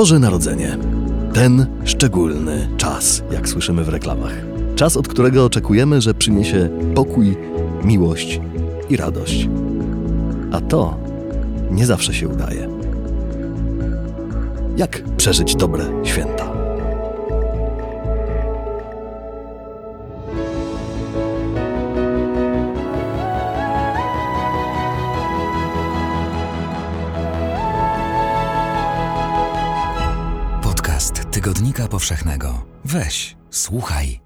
Boże Narodzenie. Ten szczególny czas, jak słyszymy w reklamach. Czas, od którego oczekujemy, że przyniesie pokój, miłość i radość. A to nie zawsze się udaje. Jak przeżyć dobre święta? Tygodnika Powszechnego. Weź, słuchaj.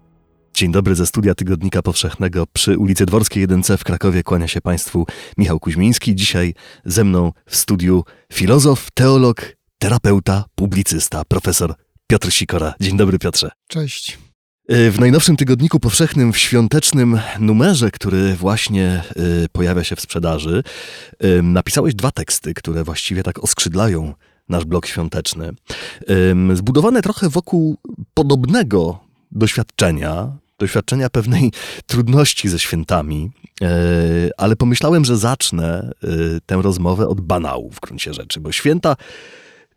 Dzień dobry ze studia Tygodnika Powszechnego przy ulicy Dworskiej 1C w Krakowie. Kłania się Państwu Michał Kuźmiński. Dzisiaj ze mną w studiu filozof, teolog, terapeuta, publicysta, profesor Piotr Sikora. Dzień dobry Piotrze. Cześć. Y, W najnowszym tygodniku powszechnym, w świątecznym numerze, który właśnie y, pojawia się w sprzedaży, y, napisałeś dwa teksty, które właściwie tak oskrzydlają nasz blok świąteczny. Zbudowane trochę wokół podobnego doświadczenia, doświadczenia pewnej trudności ze świętami, y, ale pomyślałem, że zacznę y, tę rozmowę od banału w gruncie rzeczy, bo święta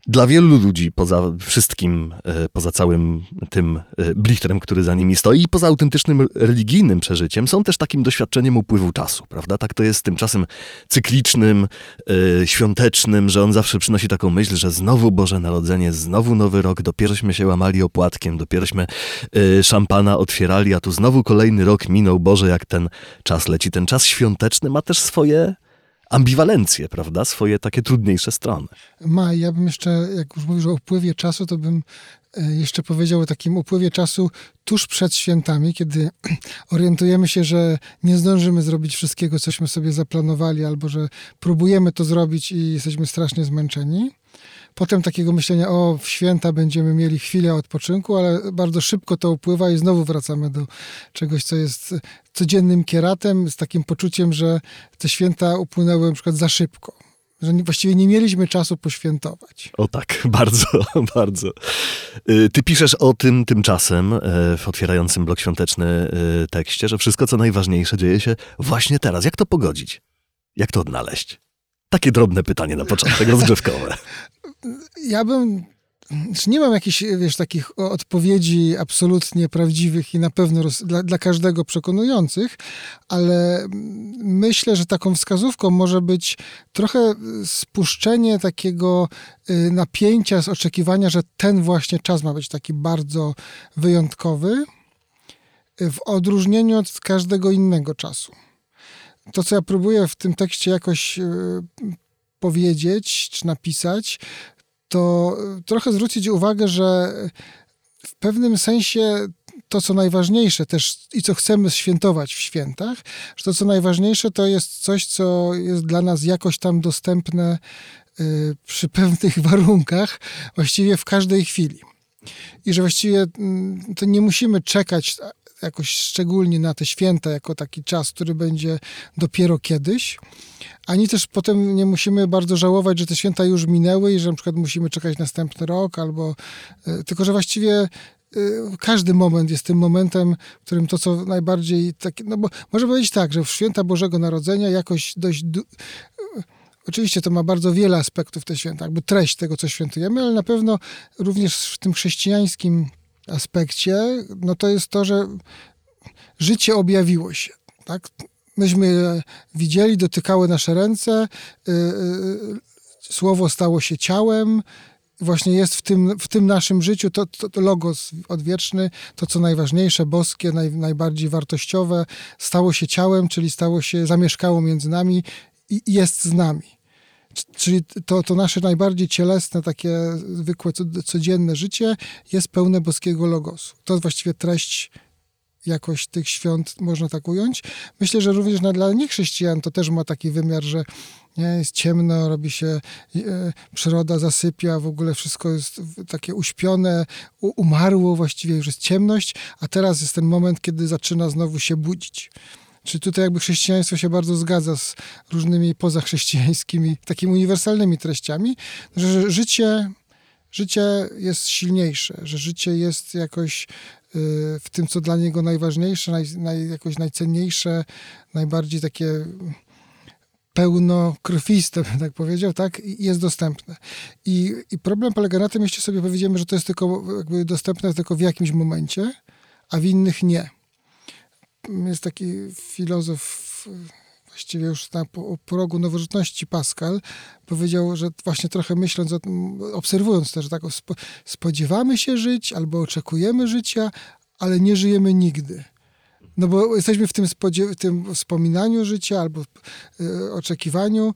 dla wielu ludzi, poza wszystkim, e, poza całym tym e, blichterem, który za nimi stoi, i poza autentycznym religijnym przeżyciem, są też takim doświadczeniem upływu czasu, prawda? Tak to jest tym czasem cyklicznym, e, świątecznym, że on zawsze przynosi taką myśl, że znowu Boże Narodzenie, znowu Nowy Rok, dopierośmy się łamali opłatkiem, dopierośmy szampana otwierali, a tu znowu kolejny rok minął. Boże, jak ten czas leci. Ten czas świąteczny ma też swoje ambiwalencje, prawda? Swoje takie trudniejsze strony. Ma, ja bym jeszcze, jak już mówisz o upływie czasu, to bym e, jeszcze powiedział o takim upływie czasu tuż przed świętami, kiedy orientujemy się, że nie zdążymy zrobić wszystkiego, cośmy sobie zaplanowali, albo że próbujemy to zrobić i jesteśmy strasznie zmęczeni. Potem takiego myślenia, o w święta będziemy mieli chwilę odpoczynku, ale bardzo szybko to upływa i znowu wracamy do czegoś, co jest codziennym kieratem, z takim poczuciem, że te święta upłynęły na przykład za szybko. Że właściwie nie mieliśmy czasu poświętować. O tak, bardzo, bardzo. Y, Ty piszesz o tym tymczasem e, w otwierającym blok świąteczny e, tekście, że wszystko co najważniejsze dzieje się właśnie teraz. Jak to pogodzić? Jak to odnaleźć? Takie drobne pytanie na początek, rozgrzewkowe. Ja bym. znaczy Nie mam jakichś, wiesz, takich odpowiedzi absolutnie prawdziwych i na pewno roz, dla, dla każdego przekonujących, ale myślę, że taką wskazówką może być trochę spuszczenie takiego y, napięcia z oczekiwania, że ten właśnie czas ma być taki bardzo wyjątkowy, w odróżnieniu od każdego innego czasu. To, co ja próbuję w tym tekście jakoś y, powiedzieć czy napisać, to y, trochę zwrócić uwagę, że w pewnym sensie to, co najważniejsze też i co chcemy świętować w świętach, że to, co najważniejsze, to jest coś, co jest dla nas jakoś tam dostępne y, przy pewnych warunkach, właściwie w każdej chwili. I że właściwie mm, to nie musimy czekać jakoś szczególnie na te święta, jako taki czas, który będzie dopiero kiedyś, ani też potem nie musimy bardzo żałować, że te święta już minęły i że na przykład musimy czekać następny rok, albo y, tylko, że właściwie y, każdy moment jest tym momentem, w którym to, co najbardziej takie, no bo może powiedzieć tak, że w święta Bożego Narodzenia jakoś dość y, Oczywiście to ma bardzo wiele aspektów te święta, jakby treść tego, co świętujemy, ale na pewno również w tym chrześcijańskim aspekcie, no to jest to, że życie objawiło się, tak? Myśmy widzieli, dotykały nasze ręce, y, y, słowo stało się ciałem, właśnie jest w tym, w tym naszym życiu to, to, to logos odwieczny, to co najważniejsze, boskie, naj, najbardziej wartościowe, stało się ciałem, czyli stało się, zamieszkało między nami i jest z nami. Czyli to, to nasze najbardziej cielesne, takie zwykłe, cod- codzienne życie jest pełne boskiego logosu. To właściwie treść jakoś tych świąt można tak ująć. Myślę, że również dla niechrześcijan to też ma taki wymiar, że nie, jest ciemno, robi się, e, przyroda zasypia, w ogóle wszystko jest takie uśpione, u, umarło, właściwie już jest ciemność, a teraz jest ten moment, kiedy zaczyna znowu się budzić. Czy tutaj jakby chrześcijaństwo się bardzo zgadza z różnymi pozachrześcijańskimi, takimi uniwersalnymi treściami, że, życie, życie jest silniejsze, że życie jest jakoś y, w tym, co dla niego najważniejsze, naj, naj, jakoś najcenniejsze, najbardziej takie pełnokrwiste, bym tak powiedział, tak, jest dostępne. I, I problem polega na tym, jeśli sobie powiedziemy, że to jest tylko dostępne tylko w jakimś momencie, a w innych nie. Jest taki filozof, właściwie już na progu nowożytności Pascal, powiedział, że właśnie trochę myśląc obserwując też, tak, spo- spodziewamy się żyć albo oczekujemy życia, ale nie żyjemy nigdy. No bo jesteśmy w tym, spodzie- w tym wspominaniu życia albo y, oczekiwaniu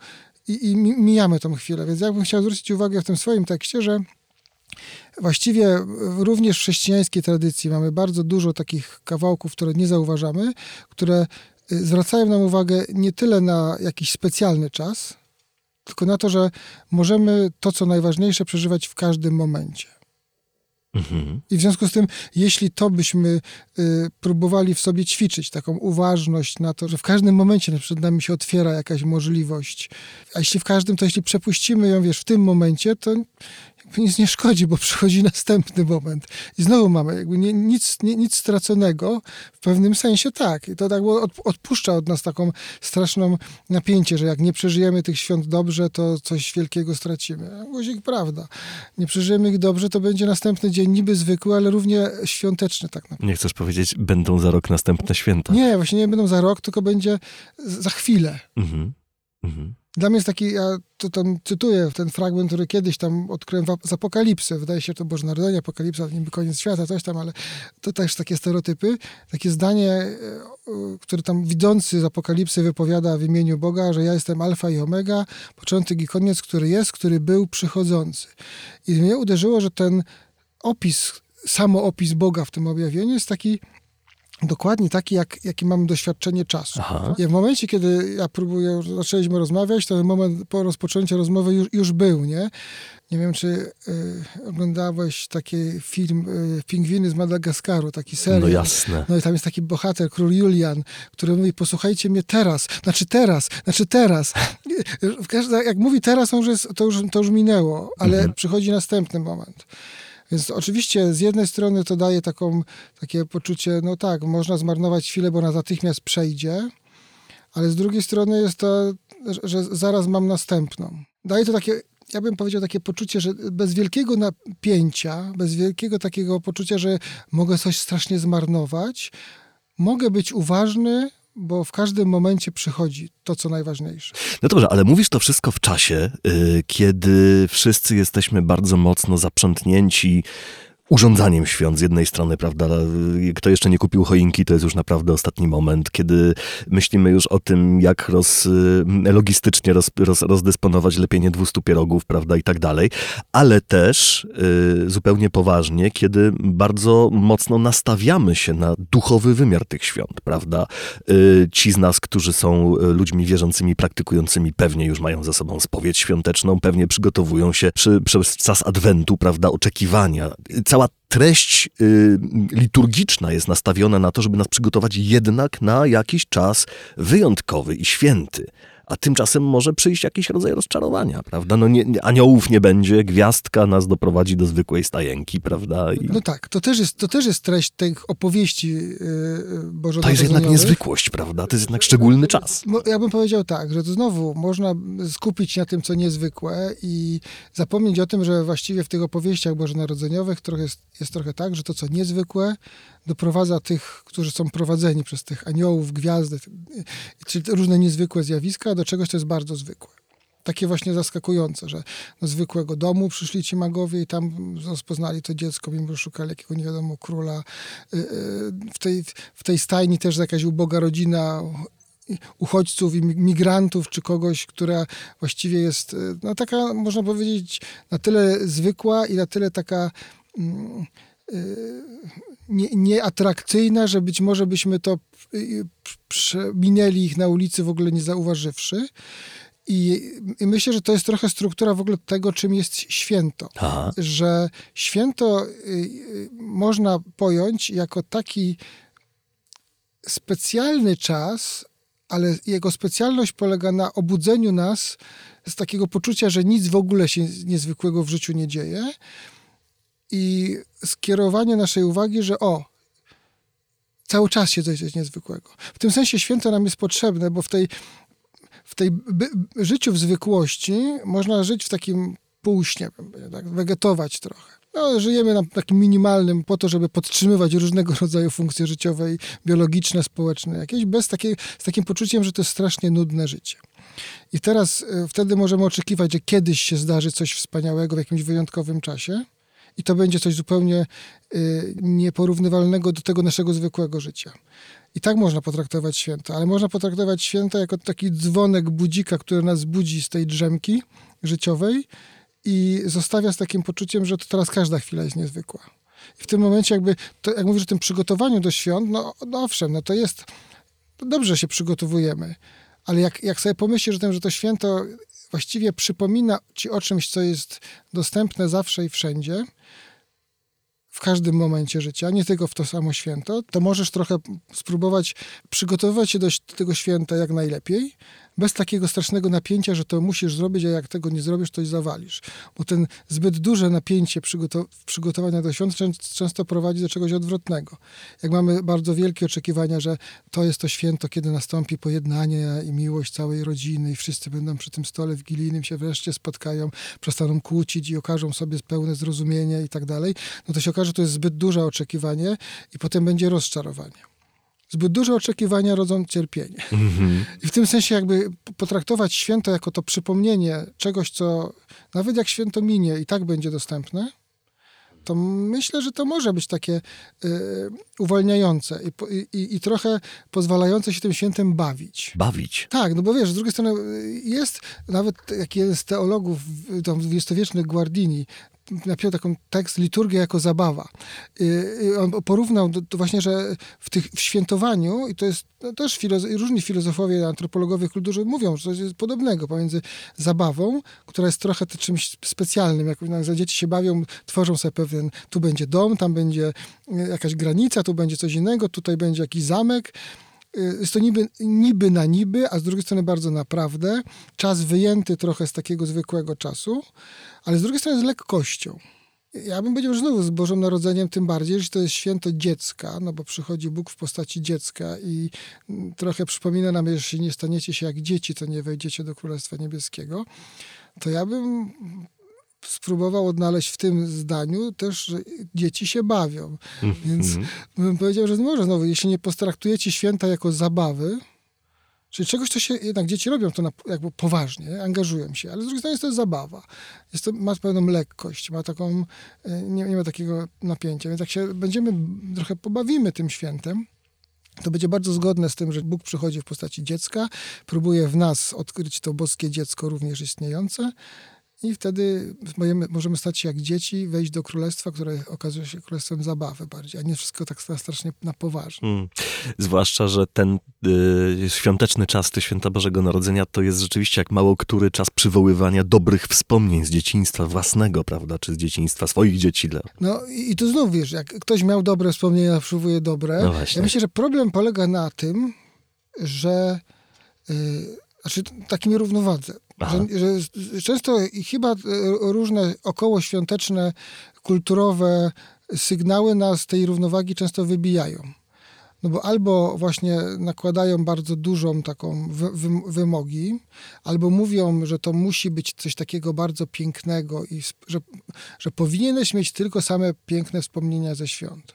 i, i mi- mijamy tą chwilę. Więc ja bym chciał zwrócić uwagę w tym swoim tekście, że właściwie również w chrześcijańskiej tradycji mamy bardzo dużo takich kawałków, które nie zauważamy, które y, zwracają nam uwagę nie tyle na jakiś specjalny czas, tylko na to, że możemy to, co najważniejsze, przeżywać w każdym momencie. Mhm. I w związku z tym, jeśli to byśmy y, próbowali w sobie ćwiczyć, taką uważność na to, że w każdym momencie przed nami się otwiera jakaś możliwość, a jeśli w każdym, to jeśli przepuścimy ją, wiesz, w tym momencie, to nic nie szkodzi, bo przychodzi następny moment. I znowu mamy jakby nie, nic, nie, nic straconego, w pewnym sensie tak. I to tak od, odpuszcza od nas taką straszną napięcie, że jak nie przeżyjemy tych świąt dobrze, to coś wielkiego stracimy. Guzik, prawda. Nie przeżyjemy ich dobrze, to będzie następny dzień niby zwykły, ale równie świąteczny tak naprawdę. Nie chcesz powiedzieć, będą za rok następne święta. Nie, właśnie nie będą za rok, tylko będzie za chwilę. Mhm. Mhm. Dla mnie jest taki, ja to tam cytuję ten fragment, który kiedyś tam odkryłem z Apokalipsy. Wydaje się, że to Boże Narodzenie, Apokalipsa, niby koniec świata, coś tam, ale to też takie stereotypy. Takie zdanie, e, które tam widzący z Apokalipsy wypowiada w imieniu Boga, że ja jestem alfa i omega, początek i koniec, który jest, który był przychodzący. I mnie uderzyło, że ten opis, samo opis Boga w tym objawieniu jest taki dokładnie taki, jak, jaki mam doświadczenie czasu. Aha. I w momencie, kiedy ja próbuję, zaczęliśmy rozmawiać, to ten moment po rozpoczęciu rozmowy już, już był, nie? Nie wiem, czy y, oglądałeś taki film y, Pingwiny z Madagaskaru, taki serial. No jasne. No i tam jest taki bohater, król Julian, który mówi, posłuchajcie mnie teraz, znaczy teraz, znaczy teraz. Każdym- Jak mówi teraz, to już, jest, to już, to już minęło, ale Mhm. przychodzi następny moment. Więc oczywiście z jednej strony to daje taką, takie poczucie, no tak, można zmarnować chwilę, bo ona natychmiast przejdzie, ale z drugiej strony jest to, że- zaraz mam następną. Daje to takie, ja bym powiedział, takie poczucie, że bez wielkiego napięcia, bez wielkiego takiego poczucia, że mogę coś strasznie zmarnować, mogę być uważny, bo w każdym momencie przychodzi to, co najważniejsze. No dobrze, ale mówisz to wszystko w czasie, y, kiedy wszyscy jesteśmy bardzo mocno zaprzątnięci urządzaniem świąt z jednej strony, prawda? Kto jeszcze nie kupił choinki, to jest już naprawdę ostatni moment, kiedy myślimy już o tym, jak roz, y, logistycznie roz, roz, rozdysponować lepienie 200 pierogów, prawda, i tak dalej, ale też y, zupełnie poważnie, kiedy bardzo mocno nastawiamy się na duchowy wymiar tych świąt, prawda? Y, Ci z nas, którzy są y, ludźmi wierzącymi, praktykującymi, pewnie już mają za sobą spowiedź świąteczną, pewnie przygotowują się przy, przez czas adwentu, prawda, oczekiwania. Y, Cała treść y, liturgiczna jest nastawiona na to, żeby nas przygotować jednak na jakiś czas wyjątkowy i święty. A tymczasem może przyjść jakiś rodzaj rozczarowania, prawda? No nie, nie, aniołów nie będzie, gwiazdka nas doprowadzi do zwykłej stajenki, prawda? I No tak, to też jest, to też jest treść tych opowieści yy, Bożego to jest jednak niezwykłość, prawda? To jest jednak szczególny czas. Mo- Ja bym powiedział tak, że to znowu można skupić się na tym, co niezwykłe i zapomnieć o tym, że właściwie w tych opowieściach bożonarodzeniowych trochę jest, jest trochę tak, że to, co niezwykłe, doprowadza tych, którzy są prowadzeni przez tych aniołów, gwiazdy, czy różne niezwykłe zjawiska, do czegoś, co jest bardzo zwykłe. Takie właśnie zaskakujące, że do zwykłego domu przyszli ci magowie i tam rozpoznali to dziecko, mimo szukali jakiego nie wiadomo króla. Y, y, W tej, w tej stajni też jakaś uboga rodzina uchodźców i migrantów, czy kogoś, która właściwie jest y, no, taka, można powiedzieć, na tyle zwykła i na tyle taka mm, y, nie- nieatrakcyjna, że być może byśmy to y, przeminęli ich na ulicy w ogóle nie zauważywszy. I, I myślę, że to jest trochę struktura w ogóle tego, czym jest święto Aha. że święto y, y, można pojąć jako taki specjalny czas, ale jego specjalność polega na obudzeniu nas z takiego poczucia, że nic w ogóle się niezwykłego w życiu nie dzieje i skierowanie naszej uwagi, że o, cały czas się coś dzieje niezwykłego. W tym sensie święto nam jest potrzebne, bo w tej w tej by, życiu w zwykłości można żyć w takim półśnie, tak, wegetować trochę. No, żyjemy na takim minimalnym po to, żeby podtrzymywać różnego rodzaju funkcje życiowe i biologiczne, społeczne jakieś, bez takiej, z takim poczuciem, że to jest strasznie nudne życie. I teraz y, wtedy możemy oczekiwać, że kiedyś się zdarzy coś wspaniałego w jakimś wyjątkowym czasie i to będzie coś zupełnie y, nieporównywalnego do tego naszego zwykłego życia. I tak można potraktować święta, ale można potraktować święta jako taki dzwonek budzika, który nas budzi z tej drzemki życiowej i zostawia z takim poczuciem, że to teraz każda chwila jest niezwykła. I w tym momencie jakby, to, jak mówisz o tym przygotowaniu do świąt, no, no owszem, no to jest, dobrze się przygotowujemy, ale jak, jak sobie pomyślisz o tym, że to święto właściwie przypomina ci o czymś, co jest dostępne zawsze i wszędzie, w każdym momencie życia, nie tylko w to samo święto, to możesz trochę spróbować przygotowywać się do tego święta jak najlepiej, bez takiego strasznego napięcia, że to musisz zrobić, a jak tego nie zrobisz, to i zawalisz. Bo ten zbyt duże napięcie przygotow przygotowania do świąt często prowadzi do czegoś odwrotnego. Jak mamy bardzo wielkie oczekiwania, że to jest to święto, kiedy nastąpi pojednanie i miłość całej rodziny i wszyscy będą przy tym stole wigilijnym się wreszcie spotkają, przestaną kłócić i okażą sobie pełne zrozumienie i tak dalej, no to się okaże, że to jest zbyt duże oczekiwanie i potem będzie rozczarowanie. Zbyt duże oczekiwania rodzą cierpienie. Mm-hmm. I w tym sensie jakby potraktować święto jako to przypomnienie czegoś, co nawet jak święto minie i tak będzie dostępne, to myślę, że to może być takie y, uwalniające i, i, i, trochę pozwalające się tym świętem bawić. Bawić? Tak, no bo wiesz, z drugiej strony y, jest nawet jak jeden z teologów, tam dwudziestowieczny Guardini, napisał taką tekst Liturgia jako zabawa. I on porównał to właśnie, że w, tych, w świętowaniu, i to jest no też filozo- różni filozofowie, antropologowie kultury mówią, że coś jest podobnego pomiędzy zabawą, która jest trochę czymś specjalnym, jak za dzieci się bawią, tworzą sobie pewien, tu będzie dom, tam będzie jakaś granica, tu będzie coś innego, tutaj będzie jakiś zamek, jest to niby, niby na niby, a z drugiej strony bardzo naprawdę. Czas wyjęty trochę z takiego zwykłego czasu, ale z drugiej strony z lekkością. Ja bym powiedział, że znowu z Bożym Narodzeniem tym bardziej, że to jest święto dziecka, no bo przychodzi Bóg w postaci dziecka i trochę przypomina nam, że jeśli nie staniecie się jak dzieci, to nie wejdziecie do Królestwa Niebieskiego. To ja bym spróbował odnaleźć w tym zdaniu też, że dzieci się bawią. Mm -hmm. Więc bym powiedział, że może znowu, jeśli nie postraktujecie święta jako zabawy, czyli czegoś, co się jednak dzieci robią, to na, jakby poważnie, angażują się, ale z drugiej strony jest to zabawa. Jest to, ma pewną lekkość, ma taką, e, nie, nie ma takiego napięcia, więc jak się będziemy, trochę pobawimy tym świętem, to będzie bardzo zgodne z tym, że Bóg przychodzi w postaci dziecka, próbuje w nas odkryć to boskie dziecko również istniejące i wtedy możemy, stać się jak dzieci, wejść do królestwa, które okazuje się królestwem zabawy bardziej, a nie wszystko tak strasznie na poważnie. Mm. Zwłaszcza, że ten y, świąteczny czas, te święta Bożego Narodzenia, to jest rzeczywiście jak mało który czas przywoływania dobrych wspomnień z dzieciństwa własnego, prawda, czy z dzieciństwa swoich dzieci. No i, i tu znów wiesz, jak ktoś miał dobre wspomnienia, przywołuje dobre. No ja myślę, że problem polega na tym, że yy, znaczy takim równowadze. Że, że, często i chyba e, różne okołoświąteczne, kulturowe sygnały nas tej równowagi często wybijają. No bo albo właśnie nakładają bardzo dużą taką wy, wymogi, albo mówią, że to musi być coś takiego bardzo pięknego i że, że powinieneś mieć tylko same piękne wspomnienia ze świąt.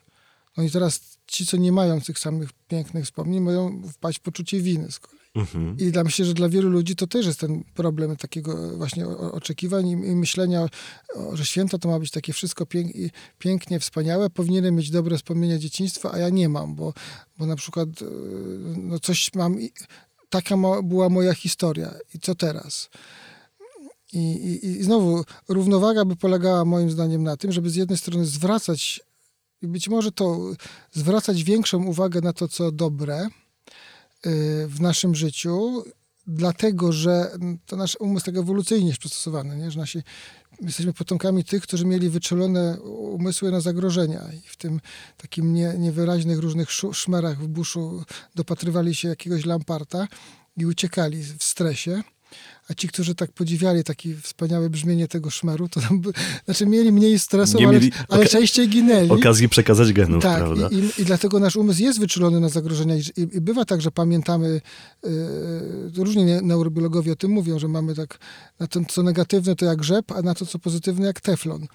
No i teraz ci, co nie mają tych samych pięknych wspomnień, mają wpaść w poczucie winy z kolei. Mhm. I dla myślę, że dla wielu ludzi to też jest ten problem takiego właśnie oczekiwań i myślenia, że święta to ma być takie wszystko pięk pięknie, wspaniałe, powinienem mieć dobre wspomnienia dzieciństwa, a ja nie mam, bo, bo na przykład e, no coś mam, taka była moja historia i co teraz? I, i, I znowu równowaga by polegała moim zdaniem na tym, żeby z jednej strony zwracać i być może to zwracać większą uwagę na to, co dobre, w naszym życiu, dlatego że to nasz umysł tak ewolucyjnie jest przystosowany, nie? że nasi, jesteśmy potomkami tych, którzy mieli wyczulone umysły na zagrożenia i w tym takim nie, niewyraźnych różnych szmerach w buszu dopatrywali się jakiegoś lamparta i uciekali w stresie. A ci, którzy tak podziwiali takie wspaniałe brzmienie tego szmeru, to tam, znaczy mieli mniej stresu, ale, mieli ale oka- częściej ginęli. Okazji przekazać genów, Tak, prawda? i, i, i dlatego nasz umysł jest wyczulony na zagrożenia i, i, bywa tak, że pamiętamy, yy, różnie nie- neurobiologowie o tym mówią, że mamy tak, na to, co negatywne to jak rzep, a na to, co pozytywne jak teflon.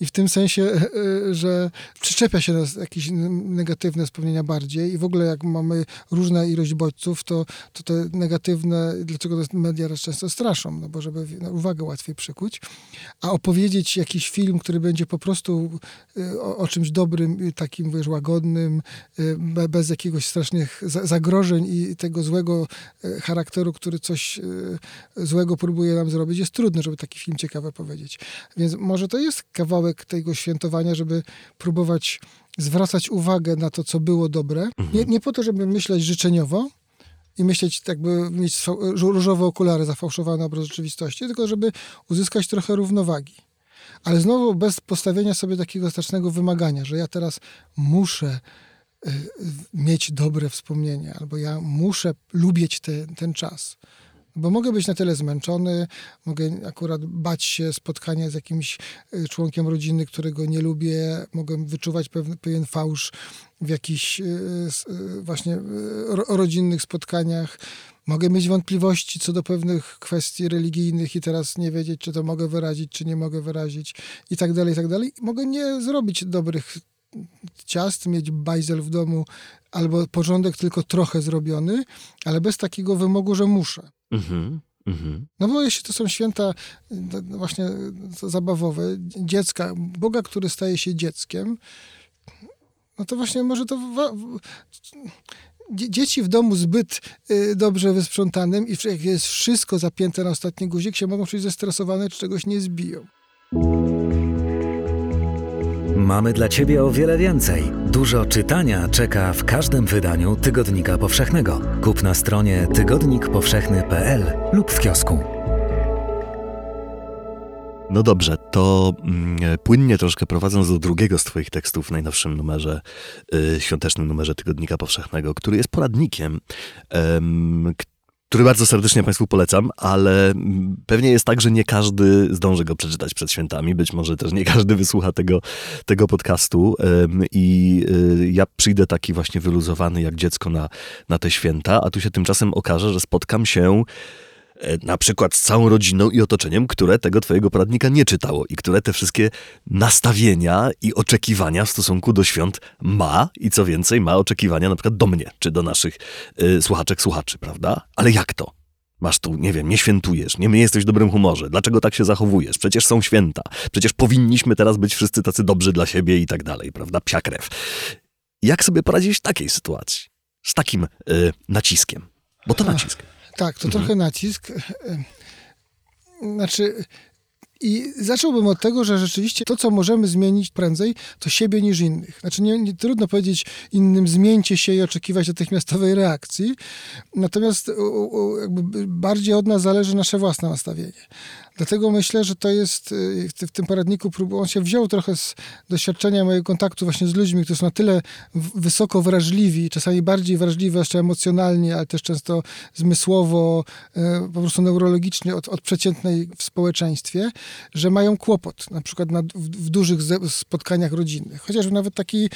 I w tym sensie, yy, że przyczepia się nas jakieś negatywne wspomnienia bardziej i w ogóle jak mamy różna ilość bodźców, to, to te negatywne, dlaczego media często straszą, no bo żeby uwagę łatwiej przykuć, a opowiedzieć jakiś film, który będzie po prostu y, o, o czymś dobrym, takim wiesz, łagodnym, be- bez jakiegoś strasznych za- zagrożeń i tego złego charakteru, który coś złego próbuje nam zrobić, jest trudno, żeby taki film ciekawy powiedzieć. Więc może to jest kawałek tego świętowania, żeby próbować zwracać uwagę na to, co było dobre. Nie, nie po to, żeby myśleć życzeniowo, i myśleć, tak by mieć różowe okulary, zafałszowany obraz rzeczywistości, tylko żeby uzyskać trochę równowagi. Ale znowu bez postawienia sobie takiego strasznego wymagania, że ja teraz muszę y, y, mieć dobre wspomnienie, albo ja muszę lubić te, ten czas. Bo mogę być na tyle zmęczony, mogę akurat bać się spotkania z jakimś y, członkiem rodziny, którego nie lubię, mogę wyczuwać pewien, pewien fałsz w jakichś y, y, właśnie ro, rodzinnych spotkaniach. Mogę mieć wątpliwości co do pewnych kwestii religijnych i teraz nie wiedzieć, czy to mogę wyrazić, czy nie mogę wyrazić i tak dalej, i tak dalej. Mogę nie zrobić dobrych ciast, mieć bajzel w domu albo porządek tylko trochę zrobiony, ale bez takiego wymogu, że muszę. Mhm, mhm. No bo jeśli to są święta y, no właśnie y, zabawowe, dziecka, Boga, który staje się dzieckiem, no to właśnie może to... Dzieci w domu zbyt y, dobrze wysprzątanym i jak jest wszystko zapięte na ostatni guzik, się mogą czuć zestresowane, czy czegoś nie zbiją. Mamy dla Ciebie o wiele więcej. Dużo czytania czeka w każdym wydaniu Tygodnika Powszechnego. Kup na stronie tygodnikpowszechny.pl lub w kiosku. No dobrze, to mm, płynnie troszkę prowadząc do drugiego z Twoich tekstów w najnowszym numerze, y, świątecznym numerze Tygodnika Powszechnego, który jest poradnikiem, który bardzo serdecznie Państwu polecam, ale pewnie jest tak, że nie każdy zdąży go przeczytać przed świętami. Być może też nie każdy wysłucha tego, tego podcastu. I y, ja przyjdę taki właśnie wyluzowany jak dziecko na, na te święta, a tu się tymczasem okaże, że spotkam się na przykład z całą rodziną i otoczeniem, które tego twojego poradnika nie czytało i które te wszystkie nastawienia i oczekiwania w stosunku do świąt ma i co więcej, ma oczekiwania na przykład do mnie, czy do naszych y, słuchaczek, słuchaczy, prawda? Ale jak to? Masz tu, nie wiem, nie świętujesz, nie, nie jesteś w dobrym humorze. Dlaczego tak się zachowujesz? Przecież są święta. Przecież powinniśmy teraz być wszyscy tacy dobrzy dla siebie i tak dalej, prawda? Psia krew. Jak sobie poradzić w takiej sytuacji? Z takim y, naciskiem. Bo to nacisk. Tak, to trochę nacisk. Znaczy, i zacząłbym od tego, że rzeczywiście to, co możemy zmienić prędzej, to siebie niż innych. Znaczy, nie, nie trudno powiedzieć innym zmieńcie się i oczekiwać natychmiastowej reakcji, natomiast u, u, bardziej od nas zależy nasze własne nastawienie. Dlatego myślę, że to jest y, w, tym poradniku, on się wziął trochę z doświadczenia mojego kontaktu właśnie z ludźmi, którzy są na tyle wysoko wrażliwi, czasami bardziej wrażliwi jeszcze emocjonalnie, ale też często zmysłowo, y, po prostu neurologicznie od, od przeciętnej w społeczeństwie, że mają kłopot, na przykład na, w, w dużych spotkaniach rodzinnych. Chociażby nawet taki y,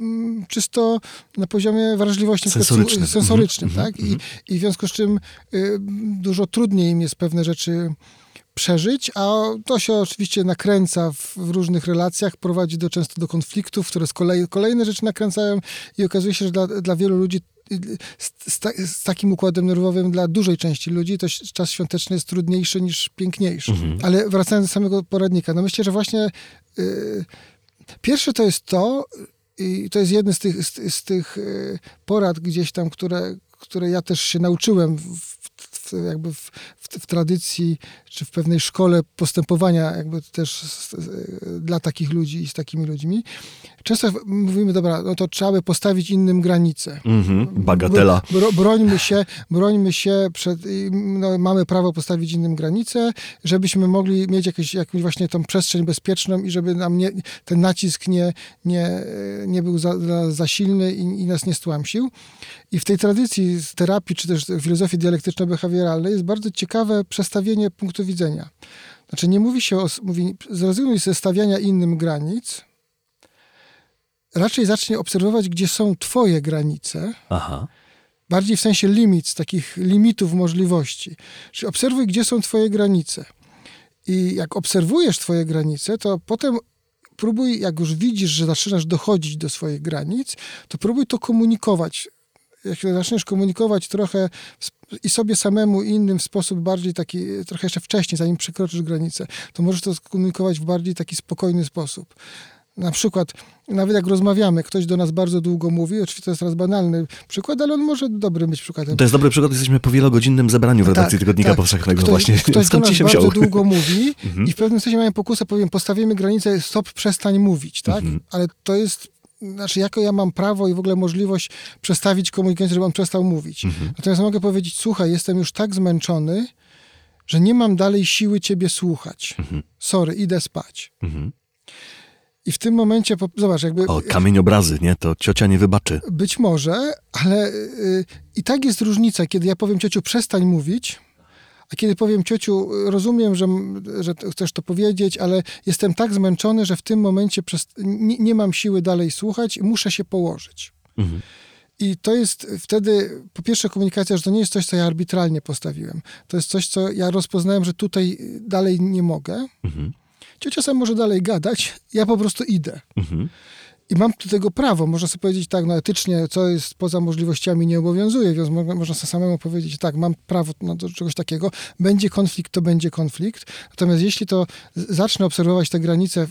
mm, czysto na poziomie wrażliwości Sensorycznym. sensorycznym Mhm, tak? I, I w związku z czym y, dużo trudniej im jest pewne rzeczy przeżyć, a to się oczywiście nakręca w, w różnych relacjach, prowadzi do, często do konfliktów, które z kolei, kolejne rzeczy nakręcają i okazuje się, że dla, dla wielu ludzi y, z, z, ta, z takim układem nerwowym dla dużej części ludzi to czas świąteczny jest trudniejszy niż piękniejszy. Ale wracając do samego poradnika, no myślę, że właśnie y, pierwsze to jest to, i to jest jeden z tych, z, z tych y, porad gdzieś tam, które, które ja też się nauczyłem w, jakby w, w, w tradycji, czy w pewnej szkole postępowania jakby też z, dla takich ludzi i z takimi ludźmi. Często mówimy, dobra, no to trzeba by postawić innym granice. Mhm, bagatela. Bro, brońmy się, brońmy się przed, no, mamy prawo postawić innym granice, żebyśmy mogli mieć jakieś, jakąś właśnie tą przestrzeń bezpieczną i żeby nam nie, ten nacisk nie, nie, nie był za, za, za silny i, i nas nie stłamsił. I w tej tradycji z terapii, czy też filozofii dialektyczno-behawioralnej behawioralnej jest bardzo ciekawe przestawienie punktu widzenia. Znaczy nie mówi się o, mówi, zrezygnuj ze stawiania innym granic, raczej zacznij obserwować, gdzie są twoje granice, Aha. bardziej w sensie limit, takich limitów możliwości. Czyli obserwuj, gdzie są twoje granice. I jak obserwujesz twoje granice, to potem próbuj, jak już widzisz, że zaczynasz dochodzić do swoich granic, to próbuj to komunikować. Jak zaczniesz komunikować trochę i sobie samemu, i innym w sposób bardziej taki, trochę jeszcze wcześniej, zanim przekroczysz granicę, to możesz to skomunikować w bardziej taki spokojny sposób. Na przykład, nawet jak rozmawiamy, ktoś do nas bardzo długo mówi, oczywiście to jest teraz banalny przykład, ale on może dobry być przykładem. To jest dobry przykład, jesteśmy po wielogodzinnym zebraniu w redakcji Tak, Tygodnika tak. Powszechnego. Ktoś, Właśnie ktoś do skąd nas ci się bardzo wziął? długo mówi Mhm. i w pewnym sensie mają pokusę, powiem, postawimy granicę, stop, przestań mówić, tak? Mhm. Ale to jest, znaczy jako ja mam prawo i w ogóle możliwość przestawić komunikację, żeby on przestał mówić. Mhm. Natomiast mogę powiedzieć, słuchaj, jestem już tak zmęczony, że nie mam dalej siły ciebie słuchać. Mhm. Sorry, idę spać. Mhm. I w tym momencie, zobacz, jakby... O, kamień obrazy, nie? To ciocia nie wybaczy. Być może, ale y, i tak jest różnica, kiedy ja powiem ciociu, przestań mówić, a kiedy powiem ciociu, rozumiem, że, że chcesz to powiedzieć, ale jestem tak zmęczony, że w tym momencie przez, nie, nie mam siły dalej słuchać i muszę się położyć. Mhm. I to jest wtedy, po pierwsze, komunikacja, że to nie jest coś, co ja arbitralnie postawiłem. To jest coś, co ja rozpoznałem, że tutaj dalej nie mogę. Mhm. Ciocia sam może dalej gadać, ja po prostu idę. Mhm. I mam do tego prawo. Można sobie powiedzieć tak, no etycznie, co jest poza możliwościami, nie obowiązuje, więc mo- można sobie samemu powiedzieć tak, mam prawo no, do czegoś takiego. Będzie konflikt, to będzie konflikt. Natomiast jeśli to zacznę obserwować te granice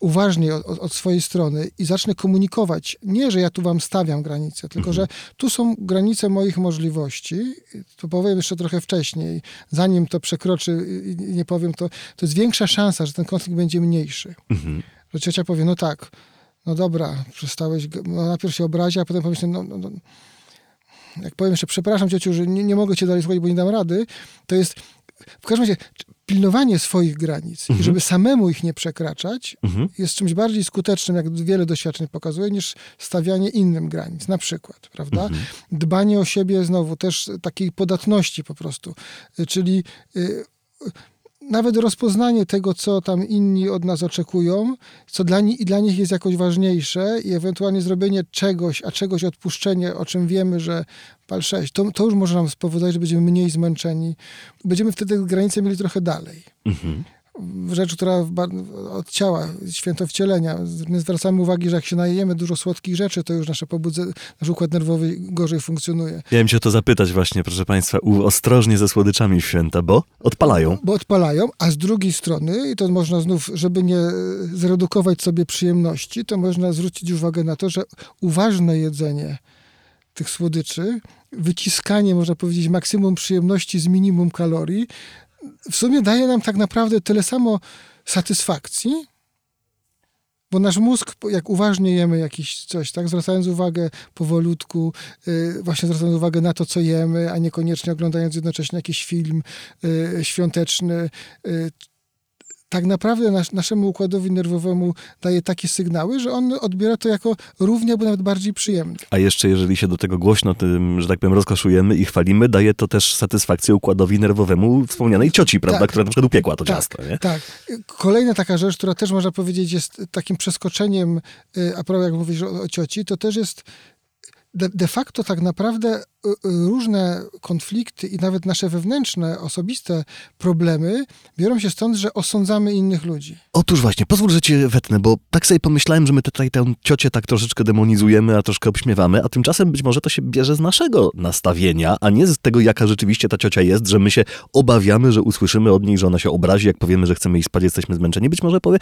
uważnie od, od- swojej strony i zacznę komunikować, nie, że ja tu wam stawiam granice, tylko że tu są granice moich możliwości, to powiem jeszcze trochę wcześniej, zanim to przekroczy i nie powiem, to, to jest większa szansa, że ten konflikt będzie mniejszy. Mhm. Że ciocia powie, no tak, no dobra, przestałeś, no najpierw się obrazi, a potem pomyślę, no, no, no jak powiem jeszcze, przepraszam ciociu, że nie, nie mogę cię dalej słuchać, bo nie dam rady, to jest w każdym razie pilnowanie swoich granic i żeby samemu ich nie przekraczać Mhm. jest czymś bardziej skutecznym, jak wiele doświadczeń pokazuje, niż stawianie innym granic, na przykład, prawda? Dbanie o siebie znowu, też takiej podatności po prostu, czyli y, nawet rozpoznanie tego, co tam inni od nas oczekują, co dla, ni- dla nich jest jakoś ważniejsze i ewentualnie zrobienie czegoś, a czegoś odpuszczenie, o czym wiemy, że pal 6, to, to już może nam spowodować, że będziemy mniej zmęczeni. Będziemy wtedy granice mieli trochę dalej. Mhm. Rzecz, która od ciała, święto wcielenia. My zwracamy uwagi, że jak się najemy dużo słodkich rzeczy, to już nasze pobudze, nasz układ nerwowy gorzej funkcjonuje. Miałem cię o to zapytać właśnie, proszę państwa, ostrożnie ze słodyczami w święta, bo odpalają. Bo odpalają, a z drugiej strony, i to można znów, żeby nie e, zredukować sobie przyjemności, to można zwrócić uwagę na to, że uważne jedzenie tych słodyczy, wyciskanie, można powiedzieć, maksimum przyjemności z minimum kalorii, w sumie daje nam tak naprawdę tyle samo satysfakcji, bo nasz mózg, jak uważnie jemy jakieś coś, tak, zwracając uwagę powolutku, y, właśnie zwracając uwagę na to, co jemy, a niekoniecznie oglądając jednocześnie jakiś film y, świąteczny, y, tak naprawdę nas, naszemu układowi nerwowemu daje takie sygnały, że on odbiera to jako równie albo nawet bardziej przyjemne. A jeszcze jeżeli się do tego głośno tym, że tak powiem, rozkoszujemy i chwalimy, daje to też satysfakcję układowi nerwowemu wspomnianej cioci, prawda, Tak. która na przykład upiekła to Tak, ciasto, nie? Tak. Kolejna taka rzecz, która też można powiedzieć jest takim przeskoczeniem, y, a prawie jak mówisz o, o cioci, to też jest de, de facto tak naprawdę różne konflikty i nawet nasze wewnętrzne, osobiste problemy biorą się stąd, że osądzamy innych ludzi. Otóż właśnie, pozwól, że cię wetnę, bo tak sobie pomyślałem, że my tutaj tę ciocię tak troszeczkę demonizujemy, a troszkę obśmiewamy, a tymczasem być może to się bierze z naszego nastawienia, a nie z tego, jaka rzeczywiście ta ciocia jest, że my się obawiamy, że usłyszymy od niej, że ona się obrazi, jak powiemy, że chcemy iść spać, jesteśmy zmęczeni. Być może powie,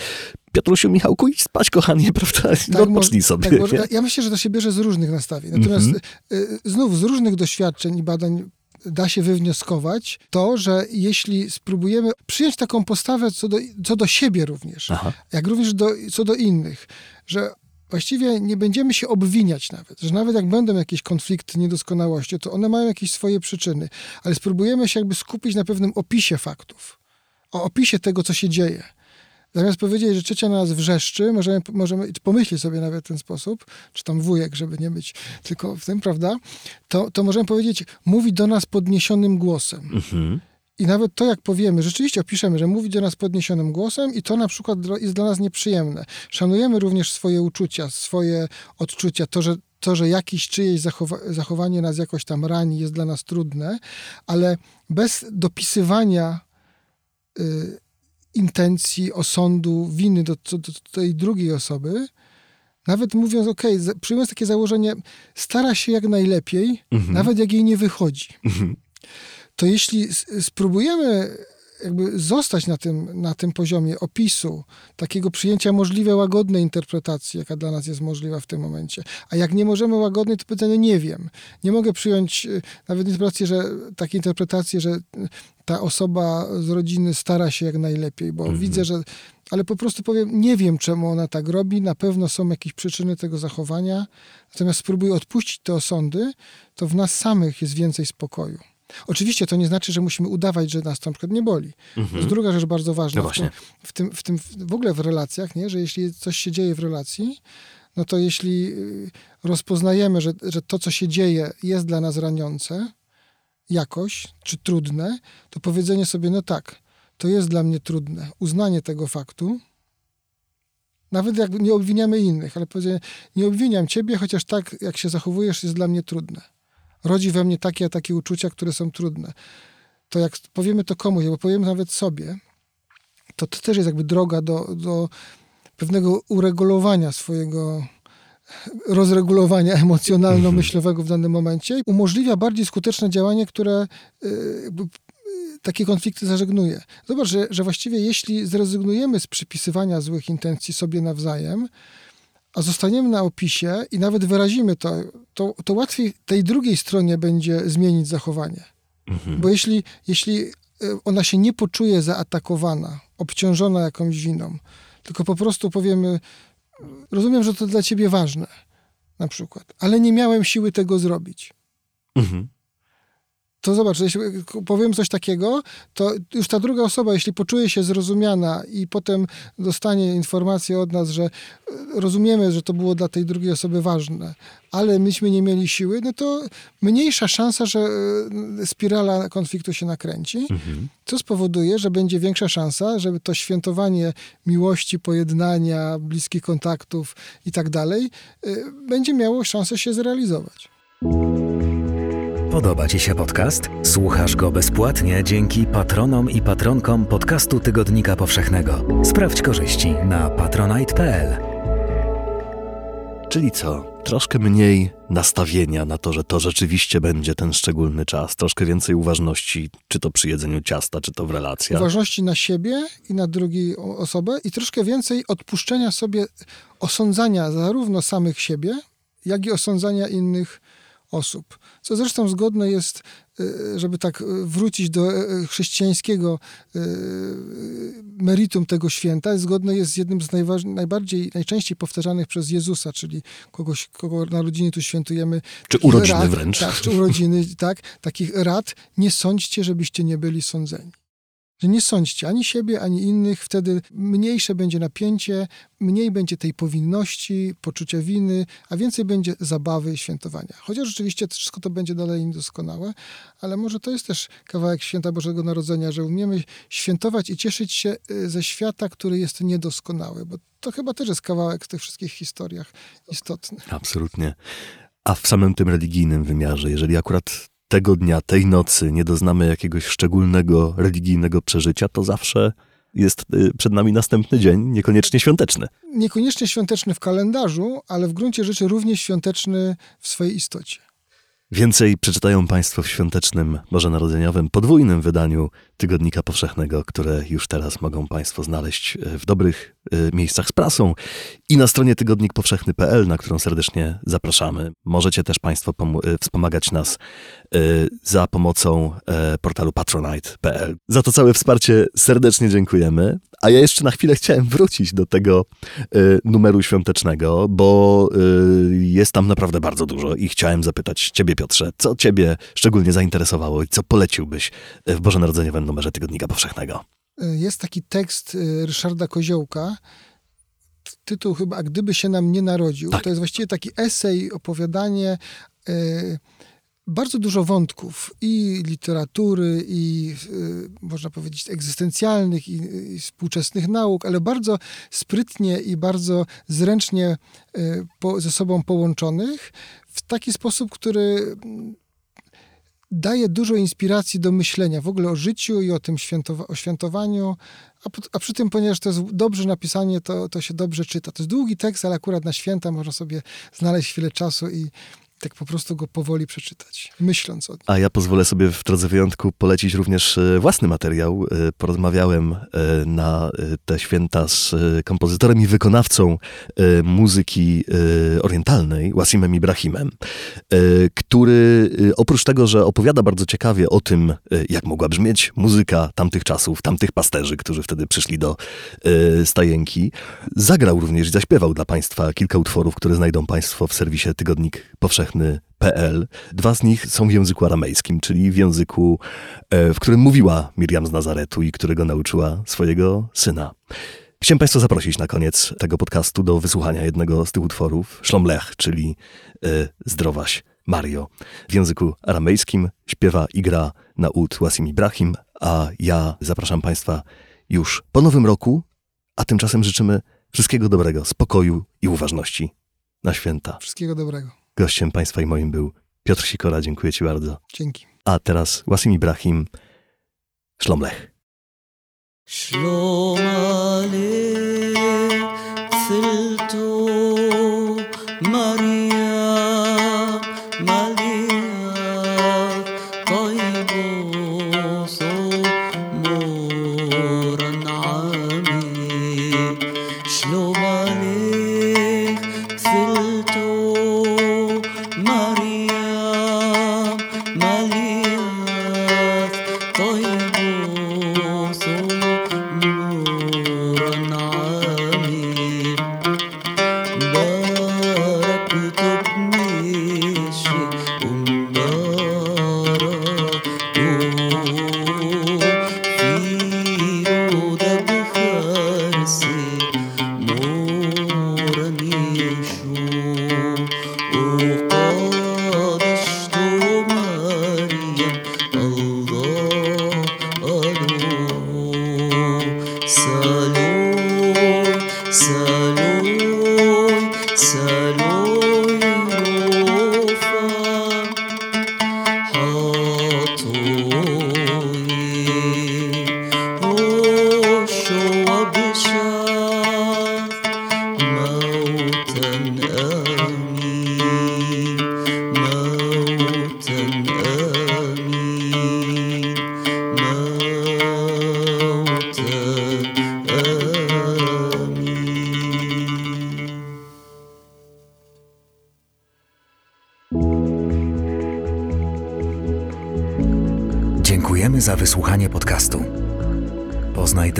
Piotrusiu, Michałku, idź spać, kochanie, prawda? no, mo- odpocznij sobie. tak, może- nie? ja- myślę, że to się bierze z różnych nastawień. Natomiast Mhm. y, znów z różnych doświadczeń i badań da się wywnioskować to, że jeśli spróbujemy przyjąć taką postawę co do, co do siebie również, Aha. jak również do, co do innych, że właściwie nie będziemy się obwiniać nawet, że nawet jak będą jakieś konflikty, niedoskonałości, to one mają jakieś swoje przyczyny, ale spróbujemy się jakby skupić na pewnym opisie faktów, o opisie tego, co się dzieje. Zamiast powiedzieć, że ciocia na nas wrzeszczy, możemy, możemy pomyśleć sobie nawet w ten sposób, czy tam wujek, żeby nie być tylko w tym, prawda? To, to możemy powiedzieć, mówi do nas podniesionym głosem. Mhm. I nawet to, jak powiemy, rzeczywiście opiszemy, że mówi do nas podniesionym głosem i to na przykład jest dla nas nieprzyjemne. Szanujemy również swoje uczucia, swoje odczucia, to, że, to, że jakieś czyjeś zachowa zachowanie nas jakoś tam rani, jest dla nas trudne, ale bez dopisywania y, intencji, osądu, winy do, do, do tej drugiej osoby, nawet mówiąc, ok, przyjmując takie założenie, stara się jak najlepiej, Mhm. nawet jak jej nie wychodzi Mhm. to jeśli spróbujemy jakby zostać na tym, na tym poziomie opisu, takiego przyjęcia możliwie łagodnej interpretacji, jaka dla nas jest możliwa w tym momencie, a jak nie możemy łagodnej, to pytanie nie wiem. Nie mogę przyjąć y, nawet interpretacji, że takiej interpretacji, że y, ta osoba z rodziny stara się jak najlepiej, bo widzę, że ale po prostu powiem, nie wiem czemu ona tak robi, na pewno są jakieś przyczyny tego zachowania, natomiast spróbuję odpuścić te osądy, to w nas samych jest więcej spokoju. Oczywiście to nie znaczy, że musimy udawać, że nas to na przykład nie boli. To jest druga rzecz bardzo ważna. No właśnie. W tym, w tym, w ogóle w relacjach, nie? że jeśli coś się dzieje w relacji, no to jeśli y, rozpoznajemy, że, że to, co się dzieje, jest dla nas raniące jakoś, czy trudne, to powiedzenie sobie, no tak, to jest dla mnie trudne. Uznanie tego faktu, nawet jak nie obwiniamy innych, ale powiedzenie, nie obwiniam ciebie, chociaż tak, jak się zachowujesz, jest dla mnie trudne. Rodzi we mnie takie, a takie uczucia, które są trudne. To jak powiemy to komuś, albo powiemy nawet sobie, to to też jest jakby droga do, do pewnego uregulowania swojego rozregulowania emocjonalno-myślowego w danym momencie. Umożliwia bardziej skuteczne działanie, które y, jakby, y, takie konflikty zażegnuje. Zobacz, że, że właściwie jeśli zrezygnujemy z przypisywania złych intencji sobie nawzajem, a zostaniemy na opisie i nawet wyrazimy to, to, to łatwiej tej drugiej stronie będzie zmienić zachowanie. Bo jeśli, jeśli y, ona się nie poczuje zaatakowana, obciążona jakąś winą, tylko po prostu powiemy, rozumiem, że to dla ciebie ważne, na przykład, ale nie miałem siły tego zrobić. Mhm. To zobacz, jeśli powiem coś takiego, to już ta druga osoba, jeśli poczuje się zrozumiana i potem dostanie informację od nas, że e, rozumiemy, że to było dla tej drugiej osoby ważne, ale myśmy nie mieli siły, no to mniejsza szansa, że e, spirala konfliktu się nakręci, co spowoduje, że będzie większa szansa, żeby to świętowanie miłości, pojednania, bliskich kontaktów i tak dalej, e, będzie miało szansę się zrealizować. Podoba Ci się podcast? Słuchasz go bezpłatnie dzięki patronom i patronkom podcastu Tygodnika Powszechnego. Sprawdź korzyści na patronite.pl. Czyli co? Troszkę mniej nastawienia na to, że to rzeczywiście będzie ten szczególny czas, troszkę więcej uważności, czy to przy jedzeniu ciasta, czy to w relacjach. uważności na siebie i na drugą osobę i troszkę więcej odpuszczenia sobie osądzania zarówno samych siebie, jak i osądzania innych osób. Co zresztą zgodne jest, y, żeby tak y, wrócić do y, chrześcijańskiego y, meritum tego święta, zgodne jest z jednym z najbardziej, najczęściej powtarzanych przez Jezusa, czyli kogoś, kogo narodziny tu świętujemy. Czy urodziny wręcz. Tak, czy urodziny, tak. Takich rad. Nie sądźcie, żebyście nie byli sądzeni. Że nie sądźcie ani siebie, ani innych, wtedy mniejsze będzie napięcie, mniej będzie tej powinności, poczucia winy, a więcej będzie zabawy i świętowania. Chociaż rzeczywiście wszystko to będzie dalej niedoskonałe, ale może to jest też kawałek święta Bożego Narodzenia, że umiemy świętować i cieszyć się y, ze świata, który jest niedoskonały, bo to chyba też jest kawałek w tych wszystkich historiach istotny. Absolutnie. A w samym tym religijnym wymiarze, jeżeli akurat tego dnia, tej nocy nie doznamy jakiegoś szczególnego religijnego przeżycia, to zawsze jest y, przed nami następny dzień, niekoniecznie świąteczny. Niekoniecznie świąteczny w kalendarzu, ale w gruncie rzeczy również świąteczny w swojej istocie. Więcej przeczytają Państwo w świątecznym, bożonarodzeniowym, podwójnym wydaniu Tygodnika Powszechnego, które już teraz mogą Państwo znaleźć e, w dobrych e, miejscach z prasą i na stronie tygodnikpowszechny.pl, na którą serdecznie zapraszamy. Możecie też Państwo e, wspomagać nas za pomocą portalu patronite.pl. Za to całe wsparcie serdecznie dziękujemy. A ja jeszcze na chwilę chciałem wrócić do tego numeru świątecznego, bo jest tam naprawdę bardzo dużo i chciałem zapytać Ciebie, Piotrze, co Ciebie szczególnie zainteresowało i co poleciłbyś w bożonarodzeniowym numerze Tygodnika Powszechnego? y, jest taki tekst y, Ryszarda Koziołka, tytuł chyba A gdyby się nam nie narodził. Tak. To jest właściwie taki esej, opowiadanie, bardzo dużo wątków i literatury, i y, można powiedzieć egzystencjalnych, i, i współczesnych nauk, ale bardzo sprytnie i bardzo zręcznie y, po, ze sobą połączonych w taki sposób, który mm, daje dużo inspiracji do myślenia w ogóle o życiu i o tym świętowa- o świętowaniu, a, po- a przy tym, ponieważ to jest dobrze napisanie, to, to się dobrze czyta. To jest długi tekst, ale akurat na święta można sobie znaleźć chwilę czasu i tak po prostu go powoli przeczytać, myśląc o nim. A ja pozwolę sobie w drodze wyjątku polecić również e, własny materiał. E, Porozmawiałem e, na te święta z kompozytorem i wykonawcą muzyki orientalnej, Wasimem Ibrahimem, który oprócz tego, że opowiada bardzo ciekawie o tym, jak mogła brzmieć muzyka tamtych czasów, tamtych pasterzy, którzy wtedy przyszli do stajenki, zagrał również i zaśpiewał dla Państwa kilka utworów, które znajdą Państwo w serwisie Tygodnik Powszechny PL. Dwa z nich są w języku aramejskim, czyli w języku, e, w którym mówiła Miriam z Nazaretu i którego nauczyła swojego syna. Chciałem Państwa zaprosić na koniec tego podcastu do wysłuchania jednego z tych utworów, Szlomlech, czyli e, Zdrowaś Mario. W języku aramejskim śpiewa i gra na ud Wasim Ibrahim, a ja zapraszam Państwa już po nowym roku, a tymczasem życzymy wszystkiego dobrego, spokoju i uważności na święta. Wszystkiego dobrego. Gościem Państwa i moim był Piotr Sikora. Dziękuję Ci bardzo. Dzięki. A teraz Wasim Ibrahim, Szlomlech. Shalom Aleichem,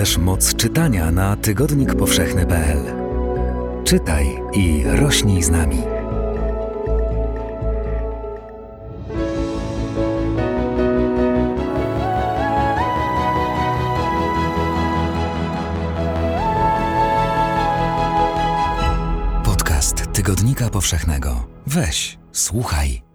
też moc czytania na tygodnikpowszechny.pl. Czytaj i rośnij z nami. Podcast Tygodnika Powszechnego. Weź, słuchaj